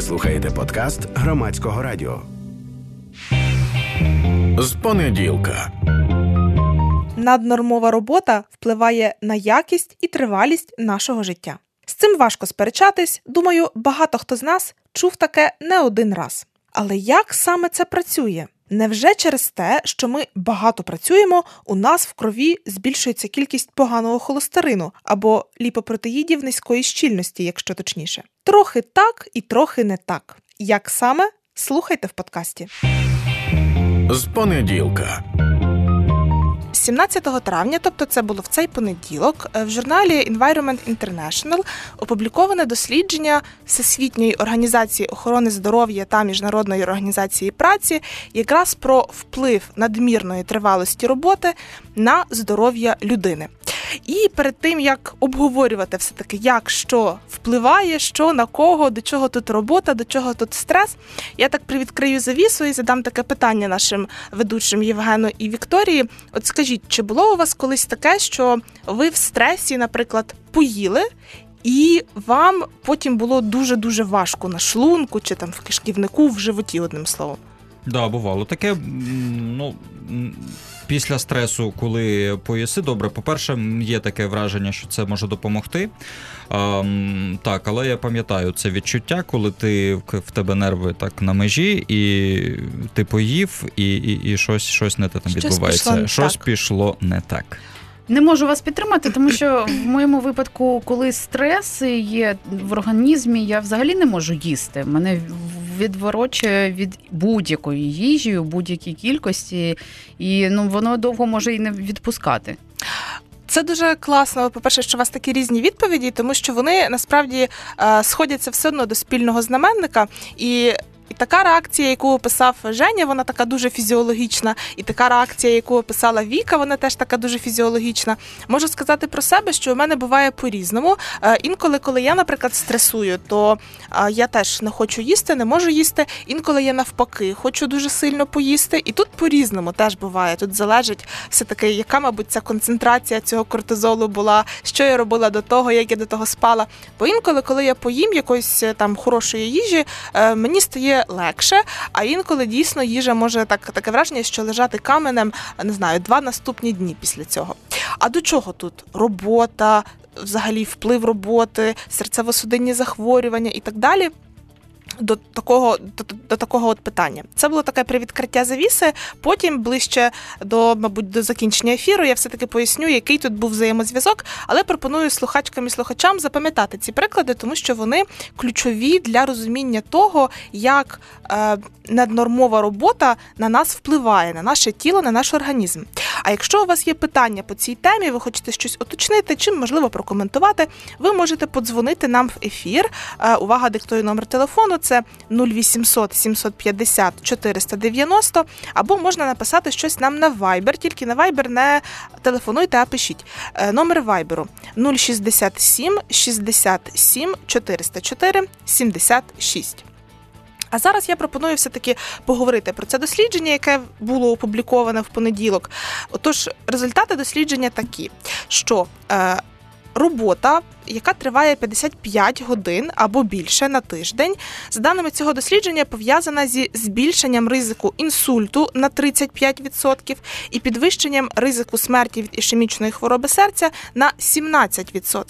Ви слухаєте подкаст громадського радіо. З понеділка. Наднормова робота впливає на якість і тривалість нашого життя. З цим важко сперечатись. Думаю, багато хто з нас чув таке не один раз. Але як саме це працює? Невже через те, що ми багато працюємо, у нас в крові збільшується кількість поганого холестерину або ліпопротеїдів низької щільності, якщо точніше? Трохи так і трохи не так. Як саме слухайте в подкасті. З понеділка. 17 травня, тобто це було в цей понеділок, е, в журналі Environment International опубліковане дослідження Всесвітньої організації охорони здоров'я та міжнародної організації праці, якраз про вплив надмірної тривалості роботи на здоров'я людини. І перед тим як обговорювати все таки, як що впливає, що на кого, до чого тут робота, до чого тут стрес, я так привідкрию завісу і задам таке питання нашим ведучим Євгену і Вікторії. От скажіть, чи було у вас колись таке, що ви в стресі, наприклад, поїли? І вам потім було дуже дуже важко на шлунку чи там в кишківнику, в животі, одним словом. Да, бувало. Таке, ну. Після стресу, коли поїси добре, по-перше, є таке враження, що це може допомогти. Ем, так, але я пам'ятаю це відчуття, коли ти в тебе нерви так на межі, і ти поїв, і і, і щось щось не те там щось відбувається. Пішло щось так. пішло не так. Не можу вас підтримати, тому що в моєму випадку, коли стрес є в організмі, я взагалі не можу їсти. Мене відворочує від будь-якої їжі будь-якій кількості, і ну воно довго може і не відпускати. Це дуже класно. По перше, що у вас такі різні відповіді, тому що вони насправді е, сходяться все одно до спільного знаменника і. Така реакція, яку описав Женя, вона така дуже фізіологічна. І така реакція, яку описала Віка, вона теж така дуже фізіологічна. Можу сказати про себе, що у мене буває по-різному. Е, Інколи, коли я, наприклад, стресую, то е, я теж не хочу їсти, не можу їсти. Інколи я навпаки хочу дуже сильно поїсти. І тут по-різному теж буває. Тут залежить все таки, яка, мабуть, ця концентрація цього кортизолу була, що я робила до того, як я до того спала. Бо інколи, коли я поїм якоїсь е, там хорошої їжі, мені стає легше, а інколи дійсно їжа може так таке враження, що лежати каменем, не знаю, два наступні дні після цього. А до чого тут робота, взагалі вплив роботи, серцево-судинні захворювання і так далі. До такого до, до такого от питання це було таке привідкриття завіси. Потім ближче до, мабуть, до закінчення ефіру я все таки поясню, який тут був взаємозв'язок, але пропоную слухачкам і слухачам запам'ятати ці приклади, тому що вони ключові для розуміння того, як е, наднормова робота на нас впливає, на наше тіло, на наш організм. А якщо у вас є питання по цій темі, ви хочете щось уточнити, чи можливо прокоментувати, ви можете подзвонити нам в ефір. Е, увага, диктую номер телефону. 0800 750 490, або можна написати щось нам на Viber, тільки на Viber не телефонуйте, а пишіть. Е, Номер Viber 067 67 404 76. А зараз я пропоную все-таки поговорити про це дослідження, яке було опубліковане в понеділок. Отож, результати дослідження такі, що е, робота, яка триває 55 годин або більше на тиждень, за даними цього дослідження, пов'язана зі збільшенням ризику інсульту на 35% і підвищенням ризику смерті від ішемічної хвороби серця на 17%.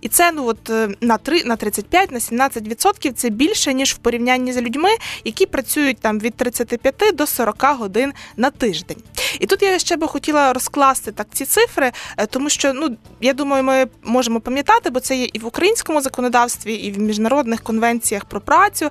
І це ну от е, на 3, на 35, на 17% це більше ніж в порівнянні з людьми, які працюють там від 35 до 40 годин на тиждень. І тут я ще би хотіла розкласти так ці цифри, е, тому що ну я думаю, ми можемо пам'ятати, бо це є і в українському законодавстві, і в міжнародних конвенціях про працю,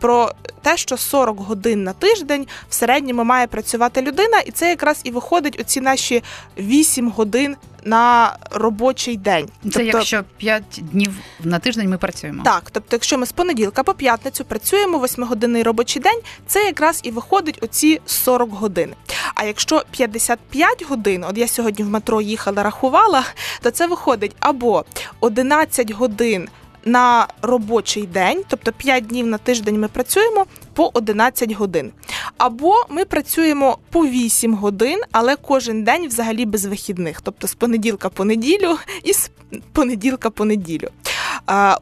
про те, що 40 годин на тиждень в середньому має працювати людина, і це якраз і виходить оці наші 8 годин. На робочий день, це якщо 5 днів на тиждень ми працюємо. Так, тобто, якщо ми з понеділка по п'ятницю працюємо 8-годинний робочий день, це якраз і виходить оці 40 годин. А якщо 55 годин, от я сьогодні в метро їхала, рахувала, то це виходить або 11 годин на робочий день, тобто 5 днів на тиждень ми працюємо по 11 годин. Або ми працюємо по 8 годин, але кожен день взагалі без вихідних, тобто з понеділка по неділю і з понеділка по неділю.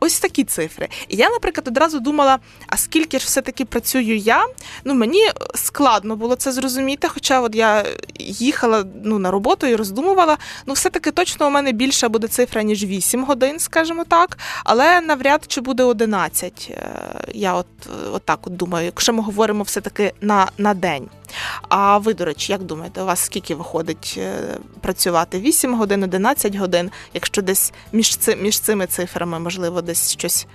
Ось такі цифри. І я, наприклад, одразу думала: а скільки ж все-таки працюю я? Ну мені складно було це зрозуміти. Хоча от я їхала ну, на роботу і роздумувала. Ну, все-таки точно у мене більша буде цифра, ніж 8 годин, скажімо так, але навряд чи буде 11. Е, Я от, от так от думаю, якщо ми говоримо все-таки на, на день. А ви, до речі, як думаєте, у вас скільки виходить е, працювати? 8 годин, 11 годин, якщо десь між ци, між цими цифрами, можливо, десь щось.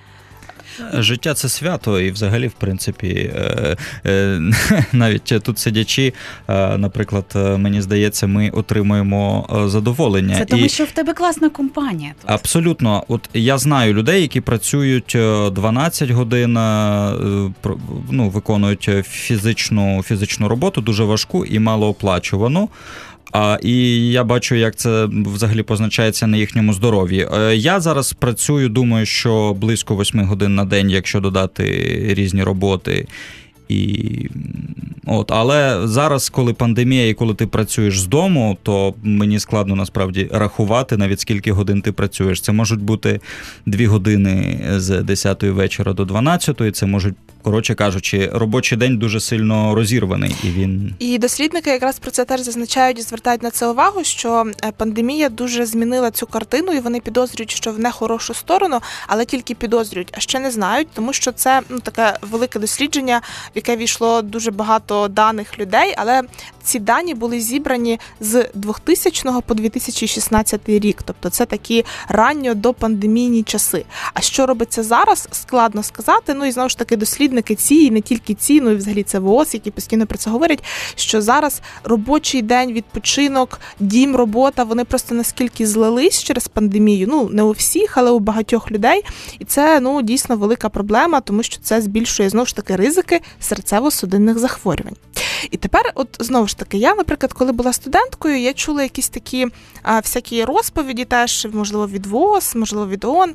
Життя це свято, і взагалі, в принципі, е, е, навіть тут сидячи, е, наприклад, мені здається, ми отримуємо задоволення. Це тому, І- що в тебе класна компанія. Тут. Абсолютно, от я знаю людей, які працюють е, 12 годин, ну, виконують фізичну, фізичну роботу, дуже важку і малооплачувану. А, і я бачу, як це взагалі позначається на їхньому здоров'ї. Е, Я зараз працюю, думаю, що близько 8 годин на день, якщо додати різні роботи. І, от, але зараз, коли пандемія і коли ти працюєш з дому, то мені складно насправді рахувати навіть скільки годин ти працюєш. Це можуть бути 2 години з 10 вечора до 12, це можуть, коротше кажучи, робочий день дуже сильно розірваний, і він І дослідники якраз про це теж зазначають і звертають на це увагу, що е, пандемія дуже змінила цю картину, і вони підозрюють, що в нехорошу сторону, але тільки підозрюють, а ще не знають, тому що це ну таке велике дослідження, в яке війшло дуже багато даних людей. Але ці дані були зібрані з 2000 по 2016 рік, тобто це такі ранньо до пандемійні часи. А що робиться зараз, складно сказати. Ну і знову ж таки, дослідники ці, і не тільки ці, ну і взагалі це ВООЗ, які постійно про це говорять. Що зараз робочий день, відпочинок, дім, робота, вони просто наскільки злились через пандемію. Ну не у всіх, але у багатьох людей. І це ну дійсно велика проблема, тому що це збільшує знову ж таки ризики серцево-судинних захворювань. І тепер, от знову ж таки, я, наприклад, коли була студенткою, я чула якісь такі а, всякі розповіді, теж можливо від ВОЗ, можливо, від ООН,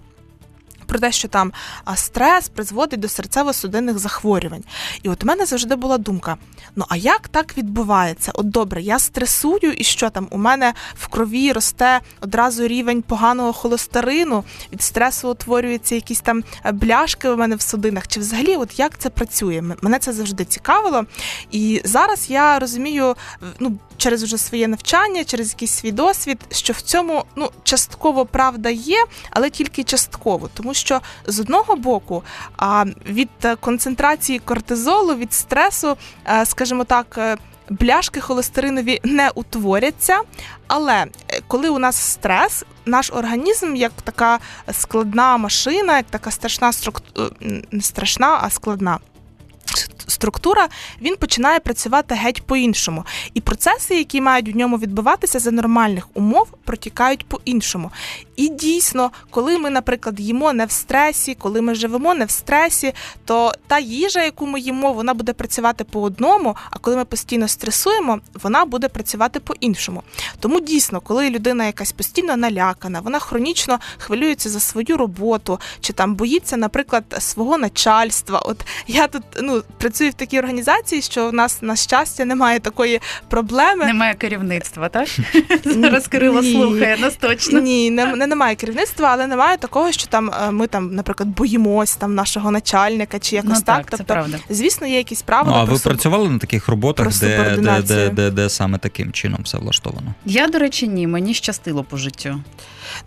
Про те, що там стрес призводить до серцево-судинних захворювань. І от у мене завжди була думка: ну а як так відбувається? От добре, я стресую, і що там? У мене в крові росте одразу рівень поганого холестерину, від стресу утворюються якісь там е, бляшки у мене в судинах. Чи взагалі, от як це працює? Мене це завжди цікавило. І зараз я розумію, ну. Через вже своє навчання, через якийсь свій досвід, що в цьому ну частково правда є, але тільки частково, тому що з одного боку, а від е, концентрації кортизолу, від стресу, е, скажімо так. е, Бляшки холестеринові не утворяться, але коли у нас стрес, наш організм як така складна машина, як така страшна структура, не страшна, а складна структура, він починає працювати геть по-іншому. І процеси, які мають в ньому відбуватися за нормальних умов, протікають по-іншому. І дійсно, коли ми, наприклад, їмо не в стресі, коли ми живемо не в стресі, то та їжа, яку ми їмо, вона буде працювати по одному, а коли ми постійно стресуємо, вона буде працювати по-іншому. Тому дійсно, коли людина якась постійно налякана, вона хронічно хвилюється за свою роботу, чи там боїться, наприклад, свого начальства. От я тут ну працюю в такій організації, що в нас на щастя немає такої проблеми. Немає керівництва, так? Зараз Кирило слухає нас точно. Ні, не, не немає керівництва, але немає такого, що там е, ми там, наприклад, боїмось там нашого начальника чи якось Ну так. так, це Тобто, правда. звісно, є якісь Ну, правила. а про ви суб- працювали на таких роботах, де, де, де, де, де саме таким чином все влаштовано? Я, до речі, ні, мені щастило по життю.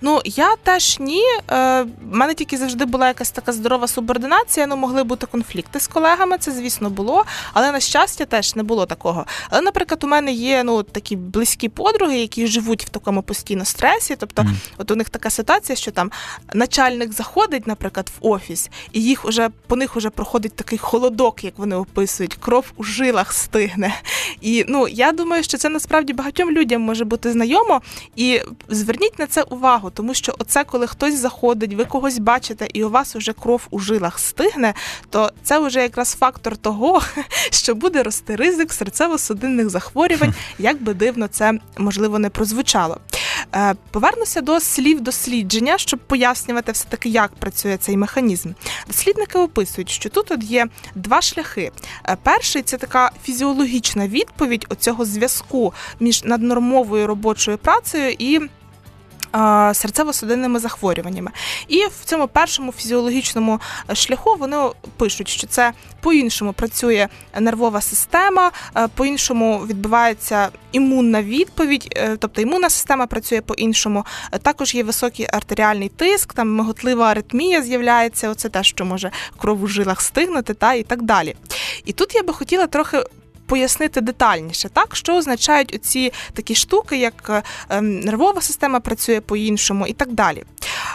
Ну я теж ні. Е, в мене тільки завжди була якась така здорова субординація. Ну могли бути конфлікти з колегами, це звісно було, але на щастя теж не було такого. Але, наприклад, у мене є ну такі близькі подруги, які живуть в такому постійно стресі. Тобто, Мгм. от у них така ситуація, що там начальник заходить, наприклад, в офіс, і їх уже по них уже проходить такий холодок, як вони описують, кров у жилах стигне. І ну я думаю, що це насправді багатьом людям може бути знайомо. І зверніть на це увагу, тому що оце, коли хтось заходить, ви когось бачите, і у вас уже кров у жилах стигне, то це вже якраз фактор того, що буде рости ризик серцево-судинних захворювань, як би дивно це можливо не прозвучало. Е, Повернуся до слів дослідження, щоб пояснювати все таки, як працює цей механізм. Дослідники описують, що тут от є два шляхи. Е, Перший це така фізіологічна відповідь оцього зв'язку між наднормовою робочою працею і серцево-судинними захворюваннями. І в цьому першому фізіологічному е, шляху вони пишуть, що це по-іншому працює нервова система, е, по-іншому відбувається імунна відповідь, е, тобто імунна система працює по-іншому. Також є високий артеріальний тиск, там миготлива аритмія з'являється. Оце те, що може кров у жилах стигнути, та і так далі. І тут я би хотіла трохи пояснити детальніше, так що означають оці такі штуки, як е, ем, нервова система працює по-іншому і так далі.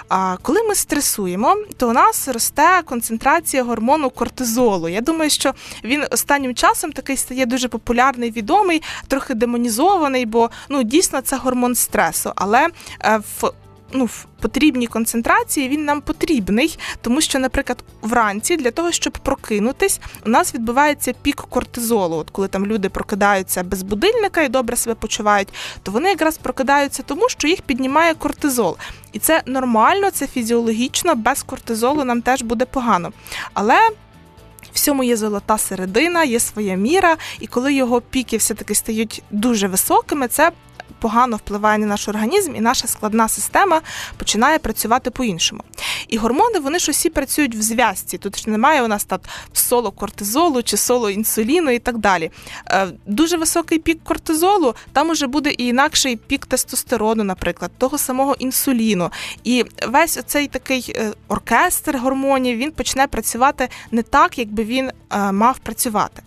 А коли ми стресуємо, то у нас росте концентрація гормону кортизолу. Я думаю, що він останнім часом такий стає дуже популярний, відомий, трохи демонізований, бо ну дійсно це гормон стресу. Але е, в ну, в потрібній концентрації він нам потрібний, тому що, наприклад, вранці для того, щоб прокинутись, у нас відбувається пік кортизолу. От коли там люди прокидаються без будильника і добре себе почувають, то вони якраз прокидаються тому, що їх піднімає кортизол. І це нормально, це фізіологічно, без кортизолу нам теж буде погано. Але. Всьому є золота середина, є своя міра, і коли його піки все-таки стають дуже високими, це погано впливає на наш організм, і наша складна система починає працювати по-іншому. І гормони вони ж усі працюють в зв'язці. Тут ж немає у нас так соло кортизолу чи соло інсуліну і так далі. Е, дуже високий пік кортизолу, там уже буде і інакший пік тестостерону, наприклад, того самого інсуліну. І весь оцей такий е, оркестр гормонів він почне працювати не так, якби він е, мав працювати.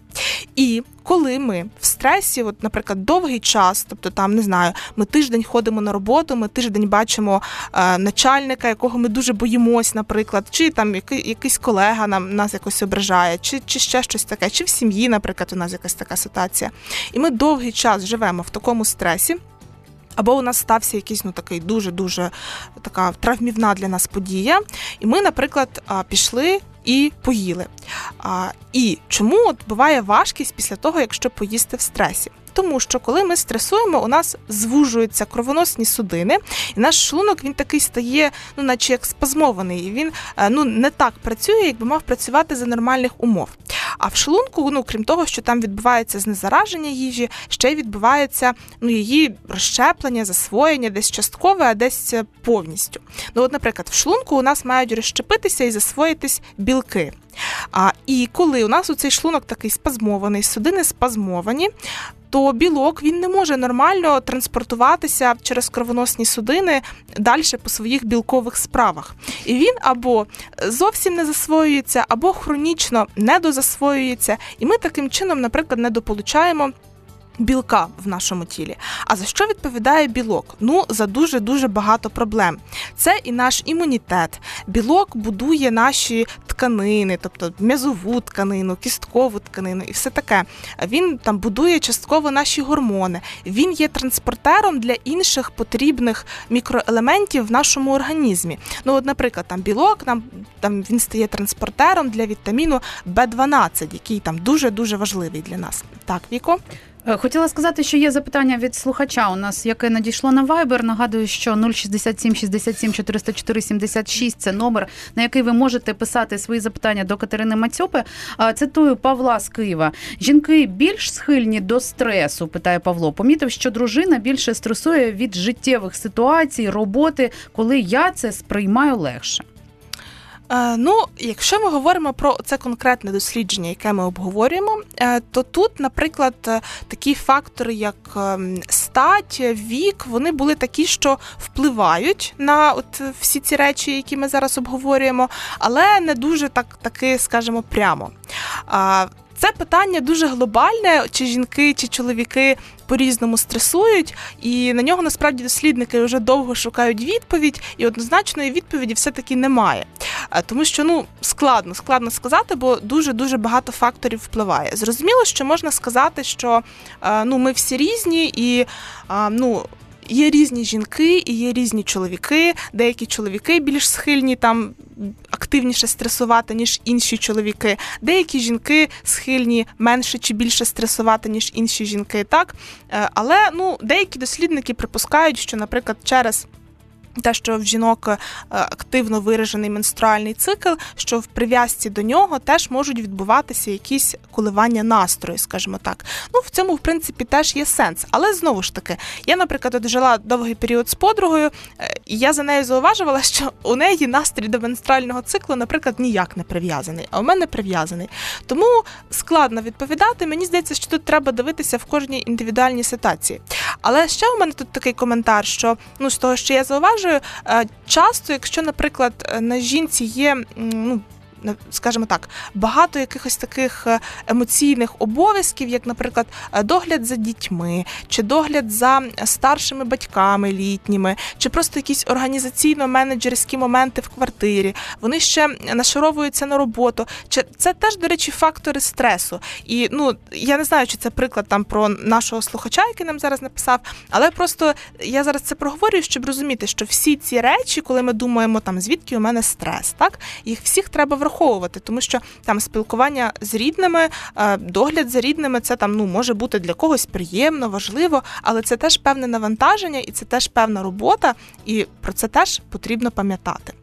І коли ми в стресі, от, наприклад, довгий час, тобто там не знаю, ми тиждень ходимо на роботу, ми тиждень бачимо е, начальника, якого ми дуже боїмось, наприклад, чи там який, якийсь колега нам нас якось ображає, чи чи ще щось таке, чи в сім'ї, наприклад, у нас якась така ситуація. І ми довгий час живемо в такому стресі. Або у нас стався якийсь ну такий дуже дуже така травмівна для нас подія, і ми, наприклад, пішли і поїли. А, І чому от буває важкість після того, якщо поїсти в стресі? Тому що коли ми стресуємо, у нас звужуються кровоносні судини, і наш шлунок він такий стає, ну наче як спазмований. Він е, ну не так працює, якби мав працювати за нормальних умов. А в шлунку, ну крім того, що там відбувається знезараження їжі, ще й відбувається ну, її розщеплення, засвоєння, десь часткове, а десь е, повністю. Ну, от, наприклад, в шлунку у нас мають розщепитися і засвоїтись білки. А, І коли у нас у цей шлунок такий спазмований, судини спазмовані, то білок він не може нормально транспортуватися через кровоносні судини далі по своїх білкових справах. І він або зовсім не засвоюється, або хронічно недозасвоюється. І ми таким чином, наприклад, недополучаємо білка в нашому тілі. А за що відповідає білок? Ну, за дуже дуже багато проблем. Це і наш імунітет. Білок будує наші тканини, тобто м'язову тканину, кісткову тканину і все таке. Він там будує частково наші гормони. Він є транспортером для інших потрібних мікроелементів в нашому організмі. Ну, от, наприклад, там білок, нам там він стає транспортером для вітаміну В12, який там дуже дуже важливий для нас. Так, Віко. Е, хотіла сказати, що є запитання від слухача. У нас яке надійшло на Viber. Нагадую, що 067 67 404 76 – це номер, на який ви можете писати свої запитання до Катерини Мацьопи. Цитую Павла з Києва. Жінки більш схильні до стресу, питає Павло. Помітив, що дружина більше стресує від життєвих ситуацій, роботи, коли я це сприймаю легше. Е, ну, якщо ми говоримо про це конкретне дослідження, яке ми обговорюємо, е, то тут, наприклад, е, такі фактори, як ем, стать, вік, вони були такі, що впливають на от всі ці речі, які ми зараз обговорюємо, але не дуже так таки, скажімо, прямо. Це питання дуже глобальне, чи жінки, чи чоловіки по-різному стресують, і на нього насправді дослідники вже довго шукають відповідь, і однозначної відповіді все-таки немає. Тому що ну складно, складно сказати, бо дуже дуже багато факторів впливає. Зрозуміло, що можна сказати, що ну ми всі різні і ну. Є різні жінки і є різні чоловіки. Деякі чоловіки більш схильні там активніше стресувати, ніж інші чоловіки. Деякі жінки схильні менше чи більше стресувати, ніж інші жінки. Так, е, але ну деякі дослідники припускають, що, наприклад, через те, що в жінок е, активно виражений менструальний цикл, що в прив'язці до нього теж можуть відбуватися якісь коливання настрою, скажімо так. Ну в цьому, в принципі, теж є сенс. Але знову ж таки, я, наприклад, от жила довгий період з подругою, е, і я за нею зауважувала, що у неї настрій до менструального циклу, наприклад, ніяк не прив'язаний, а у мене прив'язаний. Тому складно відповідати. Мені здається, що тут треба дивитися в кожній індивідуальній ситуації. Але ще у мене тут такий коментар, що ну з того, що я зауважую, часто, якщо, наприклад, е, на жінці є ну. Скажімо так, багато якихось таких е, емоційних обов'язків, як, наприклад, е, догляд за дітьми, чи догляд за старшими батьками літніми, чи просто якісь організаційно-менеджерські моменти в квартирі. Вони ще нашаровуються на роботу. Чи це теж, до речі, фактори стресу? І ну я не знаю, чи це приклад там про нашого слухача, який нам зараз написав, але просто я зараз це проговорюю, щоб розуміти, що всі ці речі, коли ми думаємо там звідки у мене стрес, так їх всіх треба враховувати, тому що там спілкування з рідними, е, догляд за рідними, це там ну може бути для когось приємно, важливо, але це теж певне навантаження і це теж певна робота, і про це теж потрібно пам'ятати.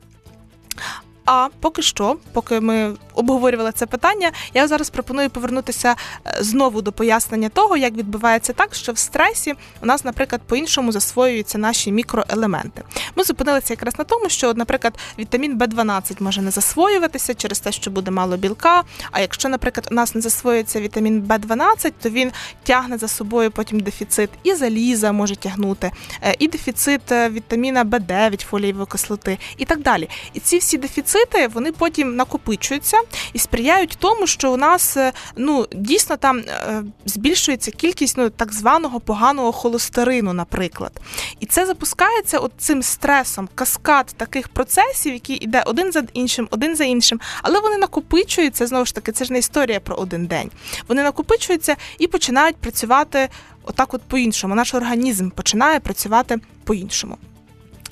А поки що, поки ми обговорювали це питання, я зараз пропоную повернутися е, знову до пояснення того, як відбувається так, що в стресі у нас, наприклад, по-іншому засвоюються наші мікроелементи. Ми зупинилися якраз на тому, що, наприклад, вітамін В12 може не засвоюватися через те, що буде мало білка. А якщо, наприклад, у нас не засвоюється вітамін В12, то він тягне за собою потім дефіцит і заліза може тягнути, е, і дефіцит е, вітаміна В9, фолієвої кислоти, і так далі. І ці всі дефіцити вони потім накопичуються і сприяють тому, що у нас е, ну дійсно там е, збільшується кількість ну так званого поганого холестерину, наприклад. І це запускається от цим стресом, каскад таких процесів, який йде один за іншим, один за іншим, але вони накопичуються знову ж таки. Це ж не історія про один день. Вони накопичуються і починають працювати отак, от по-іншому. Наш організм починає працювати по-іншому.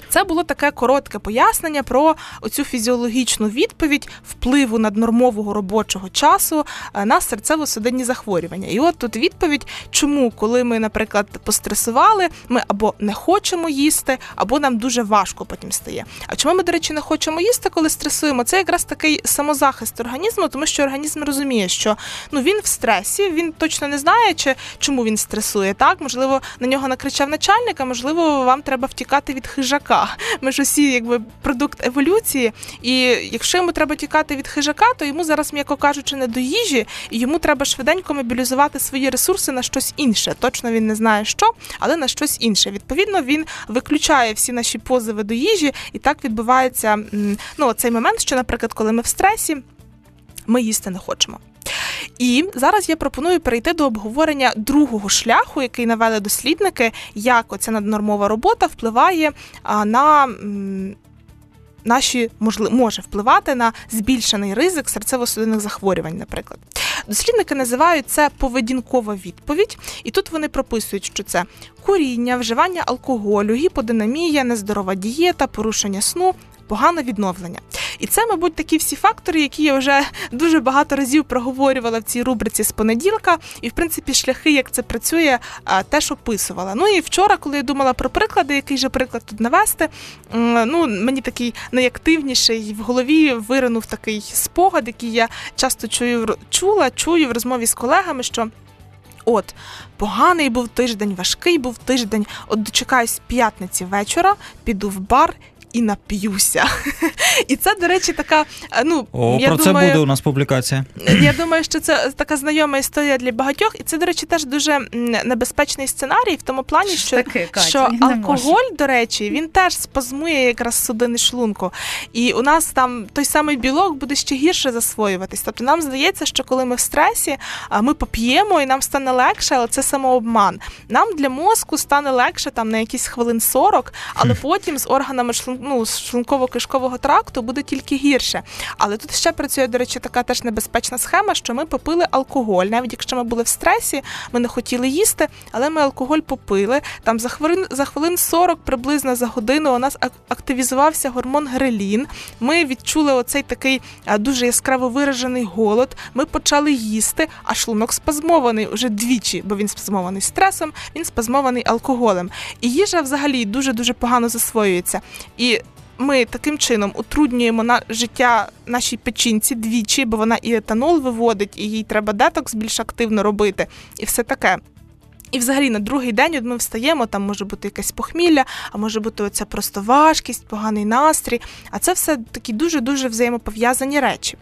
Це було таке коротке пояснення про оцю фізіологічну відповідь впливу наднормового робочого часу е, на серцево-судинні захворювання. І от тут відповідь, чому, коли ми, наприклад, постресували, ми або не хочемо їсти, або нам дуже важко потім стає. А чому ми, до речі, не хочемо їсти, коли стресуємо? Це якраз такий самозахист організму, тому що організм розуміє, що ну він в стресі, він точно не знає, чи чому він стресує. Так, можливо, на нього накричав начальник, а можливо, вам треба втікати від хижака. Ми ж усі якби продукт еволюції. І якщо йому треба тікати від хижака, то йому зараз, м'яко кажучи, не до їжі, і йому треба швиденько мобілізувати свої ресурси на щось інше. Точно він не знає що, але на щось інше. Відповідно, він виключає всі наші позиви до їжі, і так відбувається ну, цей момент, що, наприклад, коли ми в стресі, ми їсти не хочемо. І зараз я пропоную перейти до обговорення другого шляху, який навели дослідники, як оця наднормова робота впливає на. Наші може впливати на збільшений ризик серцево-судинних захворювань, наприклад. Дослідники називають це поведінкова відповідь, і тут вони прописують, що це куріння, вживання алкоголю, гіподинамія, нездорова дієта, порушення сну, погане відновлення. І це, мабуть, такі всі фактори, які я вже дуже багато разів проговорювала в цій рубриці з понеділка, і в принципі шляхи, як це працює, теж описувала. Ну і вчора, коли я думала про приклади, який же приклад тут навести, ну мені такий найактивніший в голові виринув такий спогад, який я часто чую чула, чую в розмові з колегами, що. От, поганий був тиждень, важкий був тиждень. От дочекаюсь п'ятниці вечора, піду в бар і нап'юся. І це, до речі, така. е, Ну О, я про думаю, це буде у нас публікація. я думаю, що це така знайома історія для багатьох, і це, до речі, теж дуже небезпечний сценарій в тому плані, що, Таке, Катя, що алкоголь, до речі, він теж спазмує якраз судини шлунку. І у нас там той самий білок буде ще гірше засвоюватись. Тобто нам здається, що коли ми в стресі, а, ми поп'ємо і нам стане легше, але це самообман. Нам для мозку стане легше там на якісь хвилин 40, але потім з органами шлун... ну, з шлунково-кишкового тракту буде тільки гірше. Але тут ще працює, до речі, така теж небезпечна схема, що ми попили алкоголь. Навіть якщо ми були в стресі, ми не хотіли їсти, але ми алкоголь попили. Там за хвилин за хвилин 40, приблизно за годину, у нас ак- активізувався гормон грелін. Ми відчули оцей такий дуже яскраво виражений голод. Ми почали їсти, а шлунок спазмований уже двічі, бо він спазмований стресом, він спазмований алкоголем. І їжа взагалі дуже дуже погано засвоюється. І ми таким чином утруднюємо на життя нашій печінці двічі, бо вона і етанол виводить, і їй треба детокс більш активно робити, і все таке. І взагалі на другий день от ми встаємо, там може бути якесь похмілля, а може бути оця просто важкість, поганий настрій. А це все такі дуже-дуже взаємопов'язані речі.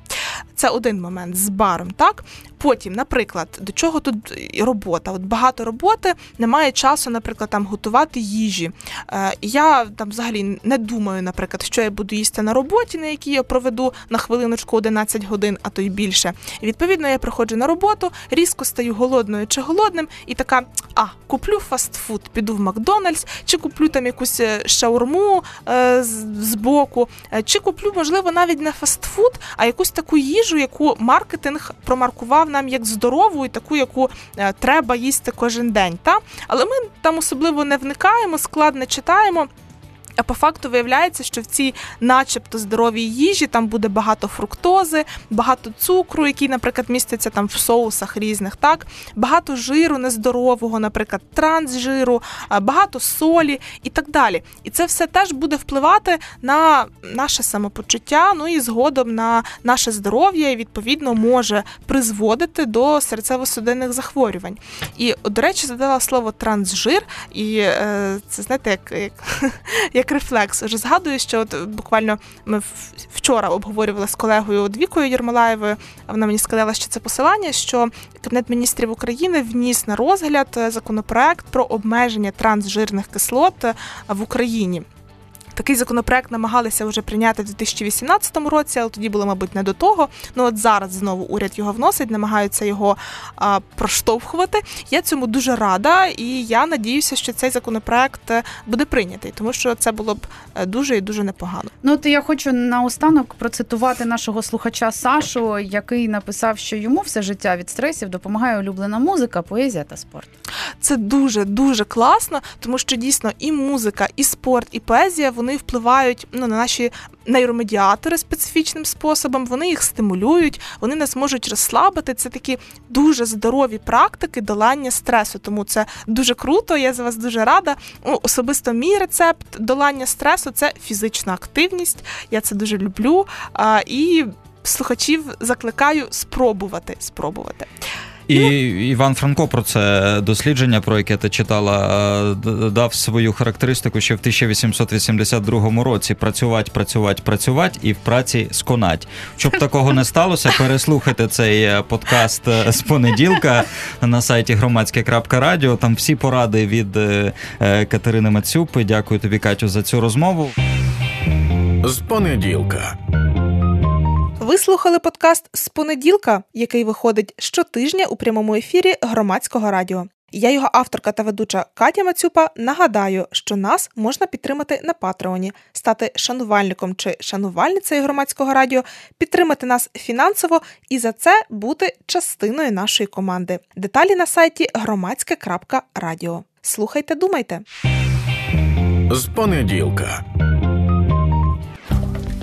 Це один момент з баром, так? Потім, наприклад, до чого тут робота? От багато роботи, немає часу, наприклад, там готувати їжі. Е, Я там взагалі не думаю, наприклад, що я буду їсти на роботі, на якій я проведу на хвилиночку 11 годин, а то й більше. І відповідно я приходжу на роботу, різко стаю голодною чи голодним, і така: а, куплю фастфуд, піду в Макдональдс, чи куплю там якусь е, шаурму е, з- збоку, е, чи куплю, можливо, навіть не фастфуд, а якусь таку їжу, яку маркетинг промаркував нам як здорову і таку, яку е, треба їсти кожен день. Та? Але ми там особливо не вникаємо, складно читаємо. А по факту виявляється, що в цій, начебто, здоровій їжі там буде багато фруктози, багато цукру, який, наприклад, міститься там в соусах різних, так багато жиру нездорового, наприклад, трансжиру, багато солі і так далі. І це все теж буде впливати на наше самопочуття, ну і згодом на наше здоров'я, і відповідно може призводити до серцево-судинних захворювань. І, до речі, задала слово трансжир, і е, це знаєте, як, як, як рефлекс. Вже згадую, що от буквально ми вчора обговорювали з колегою Двікою Єрмолаєвою. Вона мені сказала, що це посилання, що Кабінет міністрів України вніс на розгляд е, законопроект про обмеження трансжирних кислот е, в Україні. Такий законопроект намагалися вже прийняти в 2018 році, але тоді було, мабуть, не до того. Ну от зараз знову уряд його вносить, намагаються його а, проштовхувати. Я цьому дуже рада, і я надіюся, що цей законопроект е, буде прийнятий, тому що це було б е, дуже і дуже непогано. Ну, от я хочу наостанок процитувати нашого слухача Сашу, який написав, що йому все життя від стресів допомагає улюблена музика, поезія та спорт. Це дуже дуже класно, тому що дійсно і музика, і спорт, і поезія вони впливають ну, на наші нейромедіатори специфічним способом. Вони їх стимулюють, вони нас можуть розслабити. Це такі дуже здорові практики долання стресу. Тому це дуже круто. Я за вас дуже рада. Ну, особисто мій рецепт долання стресу це фізична активність. Я це дуже люблю. А, і слухачів закликаю спробувати. спробувати. І Іван Франко про це дослідження, про яке ти читала, е, дав свою характеристику ще в 1882 році: працювати, працювати, працювати і в праці сконать. Щоб такого не сталося, переслухайте цей е, подкаст е, з понеділка на сайті громадське.радіо. Там всі поради від Катерини Мацюпи. Дякую тобі, Катю, за цю розмову. З понеділка. Ви слухали подкаст з понеділка, який виходить щотижня у прямому ефірі громадського радіо. Я його авторка та ведуча Катя Мацюпа. Нагадаю, що нас можна підтримати на Патреоні, стати шанувальником чи шанувальницею громадського радіо, підтримати нас фінансово і за це бути частиною нашої команди. Деталі на сайті громадське.радіо. Слухайте, думайте. З понеділка.